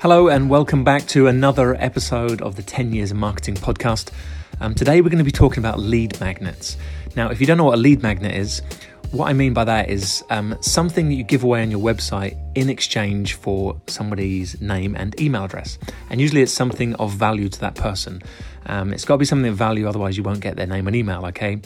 Hello, and welcome back to another episode of the 10 Years of Marketing podcast. Um, today, we're going to be talking about lead magnets. Now, if you don't know what a lead magnet is, what I mean by that is um, something that you give away on your website in exchange for somebody's name and email address. And usually it's something of value to that person. Um, it's got to be something of value, otherwise, you won't get their name and email, okay?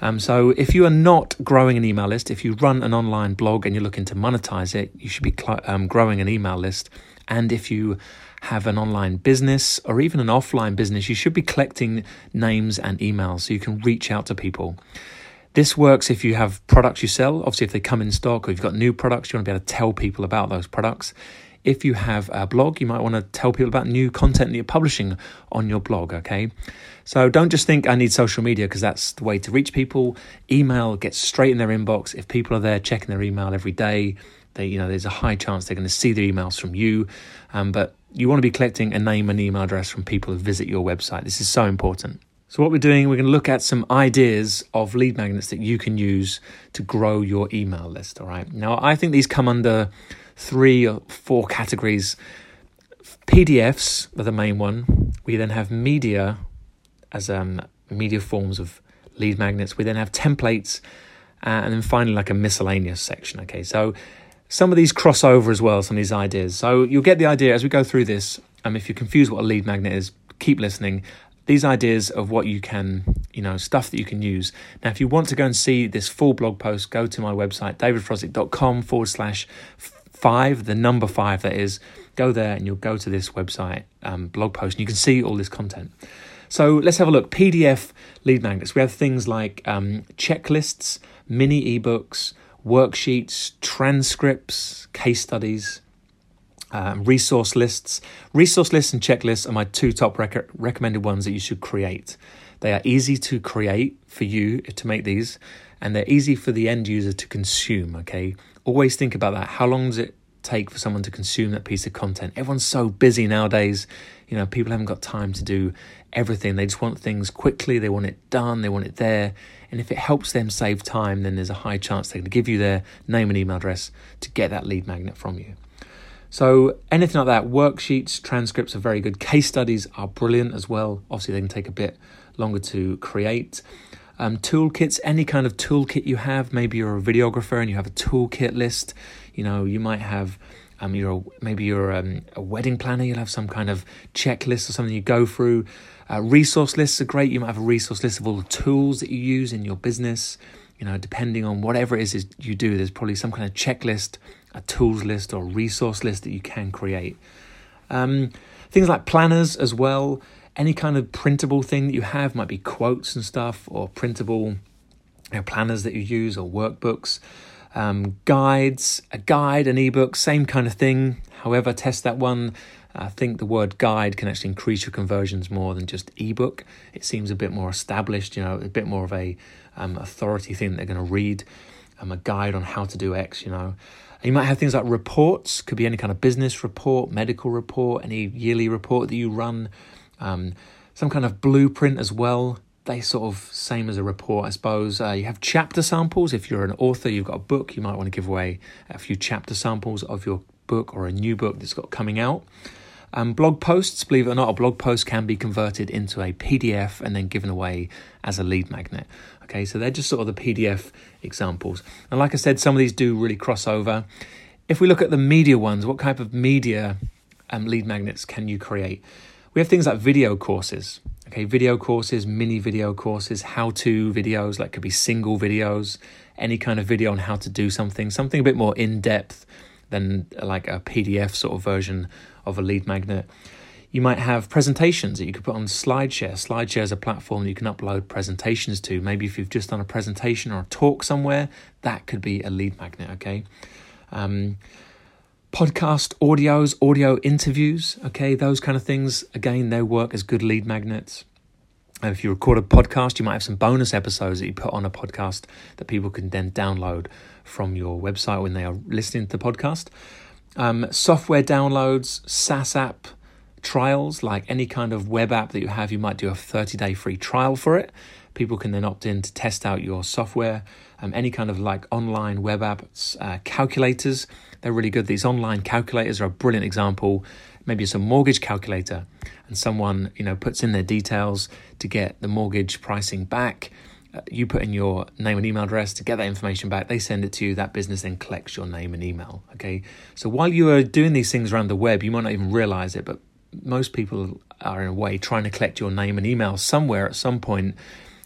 Um, so if you are not growing an email list, if you run an online blog and you're looking to monetize it, you should be cl- um, growing an email list and if you have an online business or even an offline business, you should be collecting names and emails so you can reach out to people. This works if you have products you sell. Obviously, if they come in stock or you've got new products, you want to be able to tell people about those products. If you have a blog, you might want to tell people about new content that you're publishing on your blog, okay? So don't just think I need social media because that's the way to reach people. Email gets straight in their inbox. If people are there checking their email every day, they, you know, there's a high chance they're going to see the emails from you. Um, but you want to be collecting a name and email address from people who visit your website. This is so important. So, what we're doing, we're going to look at some ideas of lead magnets that you can use to grow your email list. All right. Now, I think these come under three or four categories. PDFs are the main one. We then have media as um, media forms of lead magnets. We then have templates, uh, and then finally, like a miscellaneous section. Okay, so some of these cross over as well, some of these ideas. So you'll get the idea as we go through this. Um, if you're confused what a lead magnet is, keep listening. These ideas of what you can, you know, stuff that you can use. Now, if you want to go and see this full blog post, go to my website, davidfrosdick.com forward slash five, the number five that is. Go there and you'll go to this website um, blog post and you can see all this content. So let's have a look. PDF lead magnets. We have things like um, checklists, mini ebooks, worksheets, transcripts, case studies, um, resource lists. Resource lists and checklists are my two top rec- recommended ones that you should create. They are easy to create for you to make these, and they're easy for the end user to consume. Okay, always think about that. How long does it take for someone to consume that piece of content? Everyone's so busy nowadays. You know, people haven't got time to do everything. They just want things quickly. They want it done. They want it there. And if it helps them save time, then there's a high chance they're going to give you their name and email address to get that lead magnet from you. So, anything like that, worksheets, transcripts are very good. Case studies are brilliant as well. Obviously, they can take a bit longer to create. Um, toolkits, any kind of toolkit you have, maybe you're a videographer and you have a toolkit list. You know, you might have um, you're a, maybe you're um, a wedding planner. You'll have some kind of checklist or something you go through. Uh, resource lists are great. You might have a resource list of all the tools that you use in your business. You know, depending on whatever it is you do, there's probably some kind of checklist, a tools list, or resource list that you can create. Um, things like planners as well. Any kind of printable thing that you have might be quotes and stuff, or printable you know, planners that you use, or workbooks. Um, guides, a guide, an ebook, same kind of thing. However, test that one I think the word guide can actually increase your conversions more than just ebook. It seems a bit more established, you know, a bit more of a um, authority thing they're going to read. Um, a guide on how to do X, you know. You might have things like reports, could be any kind of business report, medical report, any yearly report that you run, um, some kind of blueprint as well. They sort of same as a report, I suppose. Uh, you have chapter samples. If you're an author, you've got a book, you might want to give away a few chapter samples of your book or a new book that's got coming out. Um, blog posts, believe it or not, a blog post can be converted into a PDF and then given away as a lead magnet. Okay, so they're just sort of the PDF examples. And like I said, some of these do really cross over. If we look at the media ones, what type of media um, lead magnets can you create? We have things like video courses. Okay, video courses, mini video courses, how to videos, like could be single videos, any kind of video on how to do something, something a bit more in depth than like a PDF sort of version of a lead magnet. You might have presentations that you could put on SlideShare. SlideShare is a platform you can upload presentations to. Maybe if you've just done a presentation or a talk somewhere, that could be a lead magnet, okay? Um, podcast audios, audio interviews, okay, those kind of things. Again, they work as good lead magnets. And if you record a podcast, you might have some bonus episodes that you put on a podcast that people can then download from your website when they are listening to the podcast. Um, software downloads, SaaS app trials, like any kind of web app that you have, you might do a 30 day free trial for it. People can then opt in to test out your software. Um, any kind of like online web apps, uh, calculators, they're really good. These online calculators are a brilliant example. maybe it's a mortgage calculator and someone you know puts in their details to get the mortgage pricing back uh, you put in your name and email address to get that information back they send it to you that business then collects your name and email okay so while you are doing these things around the web you might not even realize it but most people are in a way trying to collect your name and email somewhere at some point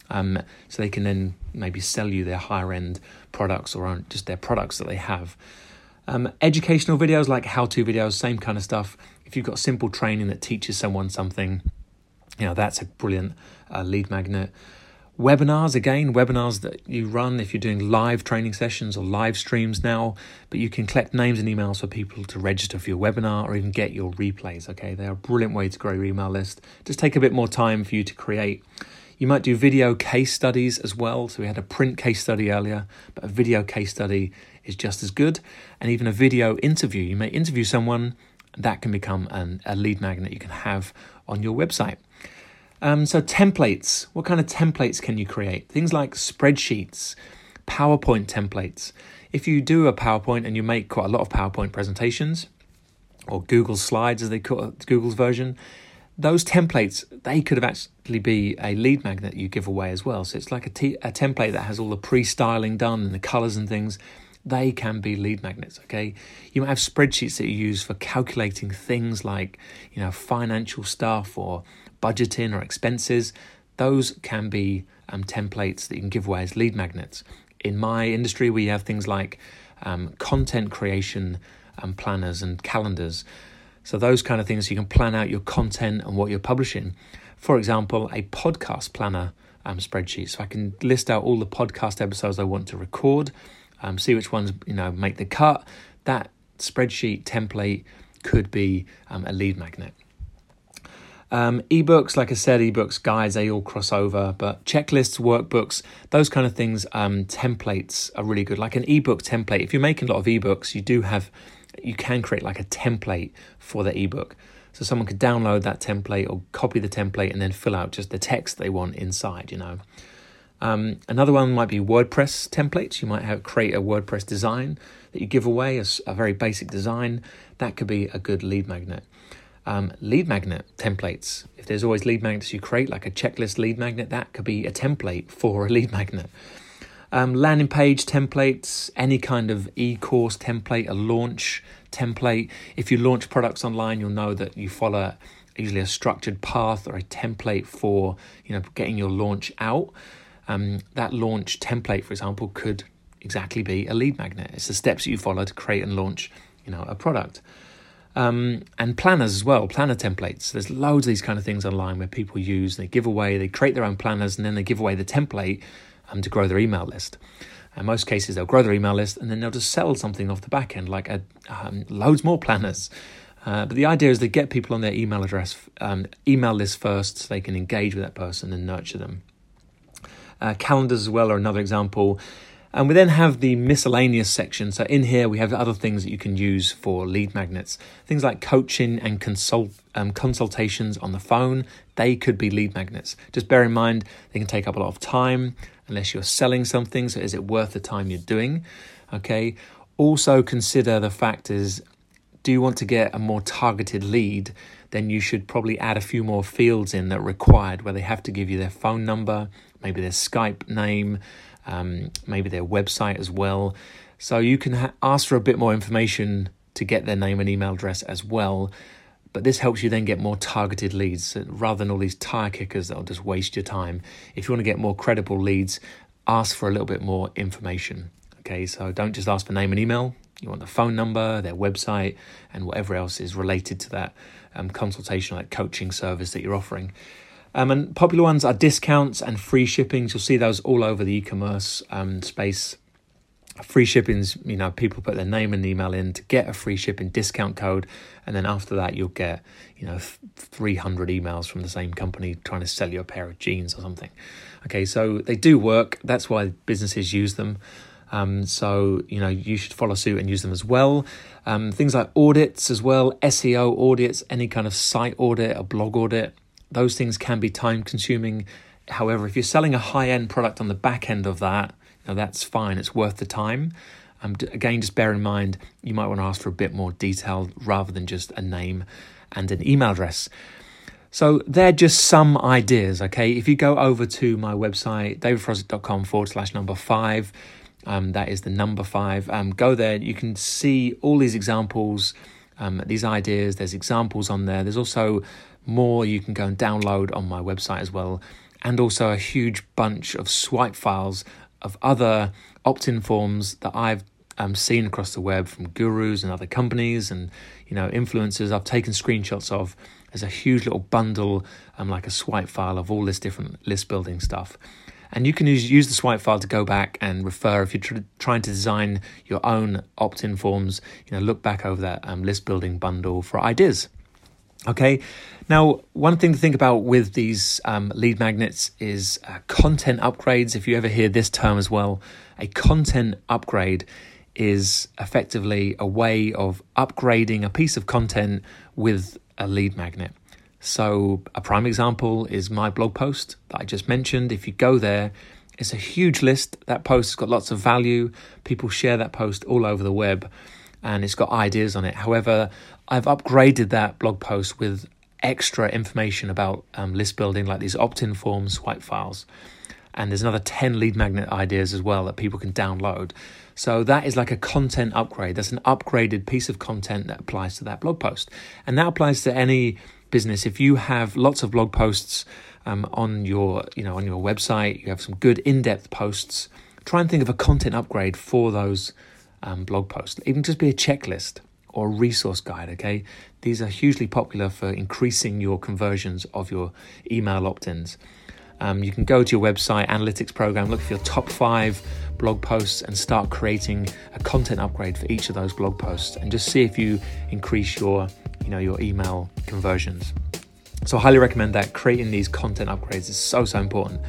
um, so they can then maybe sell you their higher end products or just their products that they have. Um, educational videos like how to videos same kind of stuff. If you've got simple training that teaches someone something you know that's a brilliant uh, lead magnet. Webinars again webinars that you run if you're doing live training sessions or live streams now but you can collect names and emails for people to register for your webinar or even get your replays okay? They're a brilliant way to grow your email list. Just take a bit more time for you to create you might do video case studies as well so we had a print case study earlier but a video case study is just as good and even a video interview you may interview someone that can become an, a lead magnet you can have on your website um, so, templates. What kind of templates can you create? Things like spreadsheets, PowerPoint templates. If you do a PowerPoint and you make quite a lot of PowerPoint presentations, or Google Slides as they call it, Google's version, those templates they could have actually be a lead magnet you give away as well. So it's like a, t- a template that has all the pre-styling done and the colors and things. They can be lead magnets. Okay, you might have spreadsheets that you use for calculating things like you know financial stuff or budgeting or expenses, those can be um, templates that you can give away as lead magnets. In my industry, we have things like um, content creation um, planners and calendars. So, those kind of things, you can plan out your content and what you're publishing. For example, a podcast planner um, spreadsheet. So, I can list out all the podcast episodes I want to record, um, see which ones you know make the cut. That spreadsheet template could be um, a lead magnet. Um, ebooks, like I said, ebooks, guides, they all cross over, but checklists, workbooks, those kind of things, um, templates are really good. Like an ebook template, if you're making a lot of ebooks, you do have, you can create like a template for the ebook. So someone could download that template or copy the template and then fill out just the text they want inside, you know. Um, another one might be WordPress templates. You might have create a WordPress design that you give away, a, a very basic design. That could be a good lead magnet um, lead magnet templates. If there's always lead magnets you create, like a checklist lead magnet, that could be a template for a lead magnet. Um, landing page templates, any kind of e course template, a launch template. If you launch products online, you'll know that you follow usually a structured path or a template for you know getting your launch out. Um, that launch template, for example, could exactly be a lead magnet. It's the steps that you follow to create and launch you know a product. Um, and planners as well, planner templates. There's loads of these kind of things online where people use, they give away, they create their own planners, and then they give away the template um, to grow their email list. In most cases, they'll grow their email list and then they'll just sell something off the back end, like a, um, loads more planners. Uh, but the idea is to get people on their email address, um, email list first, so they can engage with that person and nurture them. Uh, calendars as well are another example. And we then have the miscellaneous section. So in here we have other things that you can use for lead magnets. Things like coaching and consult um, consultations on the phone. They could be lead magnets. Just bear in mind they can take up a lot of time unless you're selling something. So is it worth the time you're doing? Okay. Also consider the factors do you want to get a more targeted lead? Then you should probably add a few more fields in that required where they have to give you their phone number, maybe their Skype name, um, maybe their website as well. So you can ha- ask for a bit more information to get their name and email address as well. But this helps you then get more targeted leads rather than all these tire kickers that'll just waste your time. If you want to get more credible leads, ask for a little bit more information. Okay, so don't just ask for name and email. You want the phone number, their website, and whatever else is related to that um, consultation, like coaching service that you're offering. Um, and popular ones are discounts and free shippings. You'll see those all over the e-commerce um, space. Free shippings, you know, people put their name and email in to get a free shipping discount code, and then after that, you'll get, you know, 300 emails from the same company trying to sell you a pair of jeans or something. Okay, so they do work. That's why businesses use them. Um, so you know you should follow suit and use them as well. Um, things like audits as well, SEO audits, any kind of site audit, a blog audit those things can be time consuming. However, if you're selling a high end product on the back end of that, know, that's fine, it's worth the time. Um, again, just bear in mind you might want to ask for a bit more detail rather than just a name and an email address. So they're just some ideas, okay? If you go over to my website, davidfrosdick.com forward slash number five, um, that is the number five, um, go there. You can see all these examples, um, these ideas. There's examples on there. There's also more you can go and download on my website as well, and also a huge bunch of swipe files of other opt in forms that I've um, seen across the web from gurus and other companies and you know influencers I've taken screenshots of there's a huge little bundle, um, like a swipe file of all this different list building stuff. And you can use, use the swipe file to go back and refer if you're tr- trying to design your own opt in forms. You know, look back over that um, list building bundle for ideas. Okay, now one thing to think about with these um, lead magnets is uh, content upgrades. If you ever hear this term as well, a content upgrade is effectively a way of upgrading a piece of content with a lead magnet. So, a prime example is my blog post that I just mentioned. If you go there, it's a huge list. That post has got lots of value. People share that post all over the web and it's got ideas on it. However, I've upgraded that blog post with extra information about um, list building, like these opt in forms, swipe files. And there's another 10 lead magnet ideas as well that people can download. So that is like a content upgrade. That's an upgraded piece of content that applies to that blog post. And that applies to any business. If you have lots of blog posts um, on your, you know, on your website, you have some good in-depth posts. Try and think of a content upgrade for those um, blog posts. Even just be a checklist or resource guide. Okay, these are hugely popular for increasing your conversions of your email opt-ins. Um, you can go to your website analytics program, look for your top five blog posts, and start creating a content upgrade for each of those blog posts, and just see if you increase your, you know, your email conversions. So I highly recommend that. Creating these content upgrades is so so important.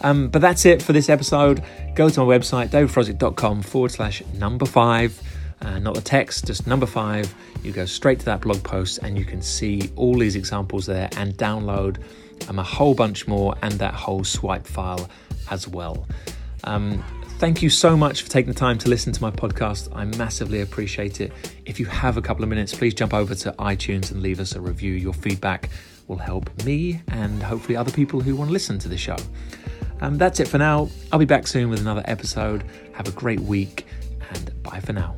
Um, but that's it for this episode. Go to my website, davidfrosdick.com forward slash number five. Uh, not the text, just number five. You go straight to that blog post and you can see all these examples there and download um, a whole bunch more and that whole swipe file as well. Um, thank you so much for taking the time to listen to my podcast. I massively appreciate it. If you have a couple of minutes, please jump over to iTunes and leave us a review. Your feedback will help me and hopefully other people who want to listen to the show. Um, that's it for now. I'll be back soon with another episode. Have a great week and bye for now.